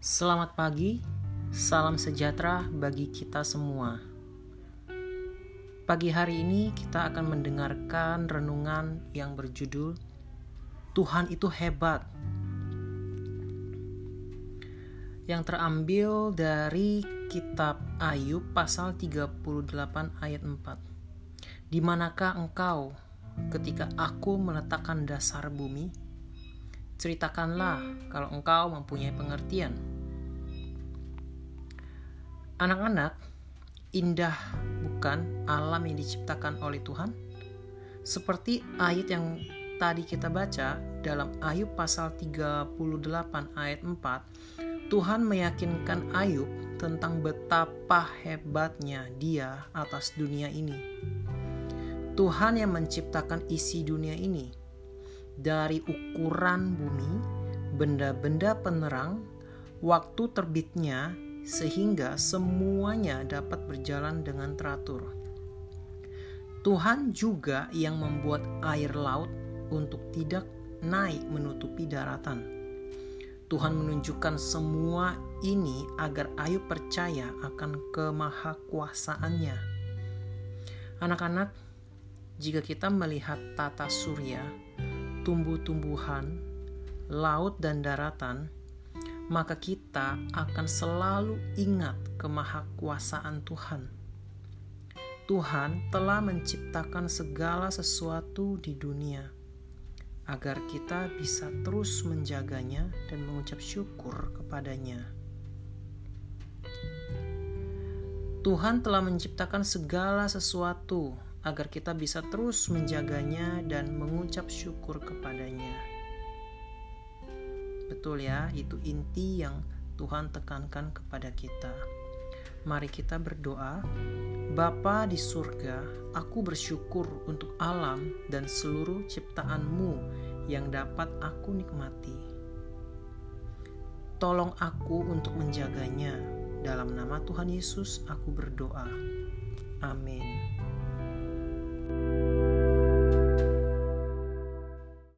Selamat pagi, salam sejahtera bagi kita semua. Pagi hari ini kita akan mendengarkan renungan yang berjudul Tuhan itu hebat. Yang terambil dari kitab Ayub pasal 38 ayat 4. Di manakah engkau ketika aku meletakkan dasar bumi? Ceritakanlah kalau engkau mempunyai pengertian. Anak-anak, indah bukan alam yang diciptakan oleh Tuhan? Seperti ayat yang tadi kita baca dalam Ayub pasal 38 ayat 4, Tuhan meyakinkan Ayub tentang betapa hebatnya dia atas dunia ini. Tuhan yang menciptakan isi dunia ini dari ukuran bumi, benda-benda penerang, waktu terbitnya, sehingga semuanya dapat berjalan dengan teratur. Tuhan juga yang membuat air laut untuk tidak naik menutupi daratan. Tuhan menunjukkan semua ini agar Ayub percaya akan kemahakuasaannya. Anak-anak, jika kita melihat tata surya, tumbuh-tumbuhan, laut, dan daratan, maka kita akan selalu ingat kemahakuasaan Tuhan. Tuhan telah menciptakan segala sesuatu di dunia agar kita bisa terus menjaganya dan mengucap syukur kepadanya. Tuhan telah menciptakan segala sesuatu agar kita bisa terus menjaganya dan mengucap syukur kepadanya. Betul ya, itu inti yang Tuhan tekankan kepada kita. Mari kita berdoa. Bapa di surga, aku bersyukur untuk alam dan seluruh ciptaanmu yang dapat aku nikmati. Tolong aku untuk menjaganya. Dalam nama Tuhan Yesus, aku berdoa. Amin.